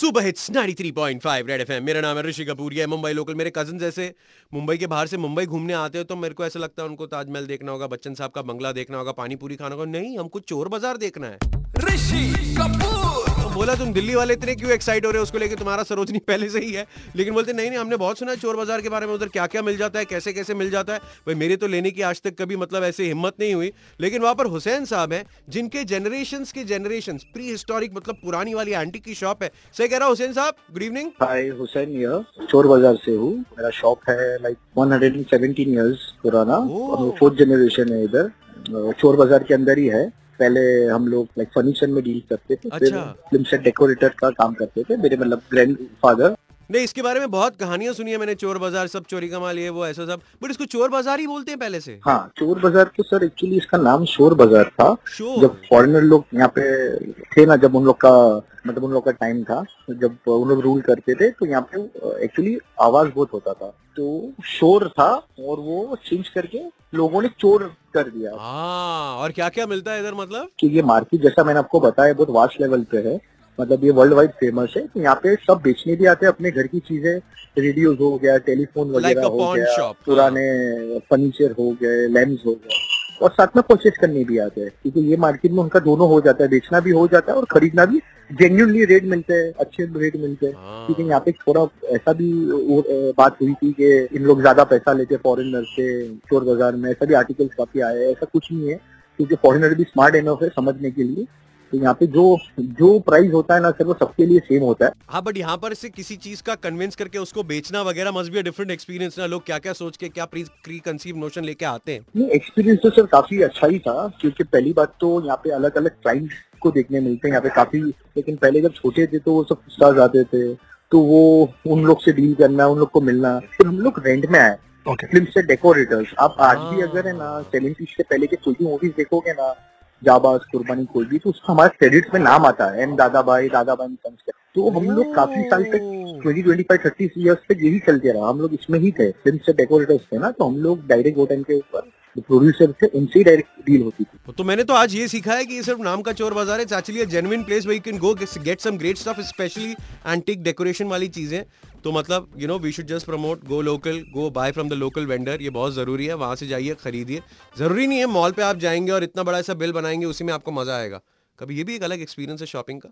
Super hits 93.5 red FM मेरा नाम है ऋषि कपूर, ये मुंबई लोकल मेरे कज़न जैसे मुंबई के बाहर से मुंबई घूमने आते हो तो मेरे को ऐसा लगता है उनको ताजमहल देखना होगा, बच्चन साहब का बंगला देखना होगा पानी पूरी खाना होगा। नहीं, हमको चोर बाज़ार देखना है। ऋषि कपूर। बोला तुम दिल्ली वाले इतने क्यों एक्साइट हो रहे हो उसको लेके? तुम्हारा सरोजनी पहले से ही है। लेकिन बोलते नहीं नहीं हमने बहुत सुना है चोर बाज़ार के बारे में उधर क्या क्या मिल जाता है कैसे कैसे मिल जाता है? भाई मेरे तो लेने की आज तक कभी मतलब ऐसे हिम्मत नहीं हुई लेकिन वहाँ पर हुसैन साहब हैं जिनके जनरेशन के जनरेशन प्री हिस्टोरिक मतलब पुरानी वाली आंटी की शॉप है। सही कह रहा हुसैन साहब? गुड इवनिंग हाय हुसैन चोर बाज़ार से हूँ। मेरा शॉप है लाइक 117 इयर्स पुराना। फोर्थ जनरेशन है इधर। चोर बाज़ार के अंदर ही है। पहले हम लोग लाइक फर्नीचर में डील करते थे फिर अच्छा। फ़िल्म सेट डेकोरेटर का काम करते थे मेरे मतलब ग्रैंड फादर नहीं इसके बारे में बहुत कहानियाँ सुनी है मैंने चोर बाज़ार सब चोरी का माल ये वो ऐसा सब। बट इसको चोर बाज़ार ही बोलते हैं पहले से। हाँ चोर बाज़ार तो सर एक्चुअली इसका नाम शोर बाज़ार था। शोर? जब फॉरेनर लोग यहाँ पे थे ना जब उन लोग का मतलब उन लोग का टाइम था जब उन लोग रूल करते थे तो यहाँ पे एक्चुअली आवाज़ बहुत होता था। तो शोर था और वो चेंज करके लोगों ने चोर कर दिया। हाँ और क्या क्या मिलता है इधर मतलब? कि ये मार्केट जैसा मैंने आपको बताया बहुत वास्ट लेवल पे है। मतलब ये वर्ल्ड वाइड फ़ेमस है तो यहाँ पे सब बेचने भी आते हैं अपने घर की चीज़ें रेडियोज हो गया टेलीफोन वगैरह a हो गया पुराने फर्नीचर हो गए लैम्प हो गए और साथ में परचेज करने भी आते हैं क्योंकि ये मार्केट में उनका दोनों हो जाता है बेचना भी हो जाता है और खरीदना भी जेन्यूनली रेट मिलते हैं अच्छे रेट मिलते हैं हाँ। क्योंकि यहाँ पे थोड़ा ऐसा भी बात हुई थी कि इन लोग ज़्यादा पैसा लेते हैं फॉरेनर से चोर बाज़ार में ऐसा भी आर्टिकल्स काफ़ी आए ऐसा कुछ नहीं है क्योंकि फॉरेनर भी स्मार्ट एनफ है समझने के लिए तो यहाँ पे जो जो प्राइस होता है ना सर वो सबके लिए सेम होता है। हाँ बट यहाँ पर से किसी चीज़ का कन्विंस करके उसको बेचना वगैरह मस्ट बी डिफरेंट एक्सपीरियंस ना। लोग क्या क्या सोच के क्या प्री कंसीव नोशन लेके आते हैं? नहीं एक्सपीरियंस तो सर काफ़ी अच्छा ही था क्योंकि पहली बात तो यहाँ पे अलग अलग क्लाइंट को देखने मिलते हैं यहाँ पे काफ़ी लेकिन पहले जब छोटे थे तो वो सब स्टार्स आते थे तो वो उन लोग से डील करना उन लोग को मिलना। फिर हम लोग रेंट में आए। फ़िल्म से डेकोरेटर्स आप आज भी हाँ। अगर है ना सेवेंटीज से पहले के कोई भी मूवीज़ देखोगे ना जाबाज कुर्बानी कोई भी तो उसका हमारे क्रेडिट में नाम आता है एम दादा भाई दादा भाई तो हम लोग काफ़ी साल तक twenty twenty five thirty years तक यही चलते रहा हम लोग इसमें ही थे फ़िल्म से डेकोरेटर्स थे ना तो हम लोग डायरेक्ट वो टाइम के ऊपर। प्रोड्यूसर थे उनसे ही डायरेक्ट डील होती थी। तो मैंने तो आज ये सीखा है कि ये सिर्फ़ नाम का चोर बाज़ार है actually genuine place where you can go get some great stuff specially antique decoration वाली चीज़ें। तो मतलब you know we should just promote go local go buy from the local vendor ये बहुत ज़रूरी है, वहाँ से जाइए, खरीदिए। ज़रूरी नहीं है मॉल पे आप जाएँगे और इतना बड़ा सा बिल बनाएँगे, उसी में आपको मज़ा आएगा। कभी ये भी एक अलग एक्सपीरियंस है शॉपिंग का?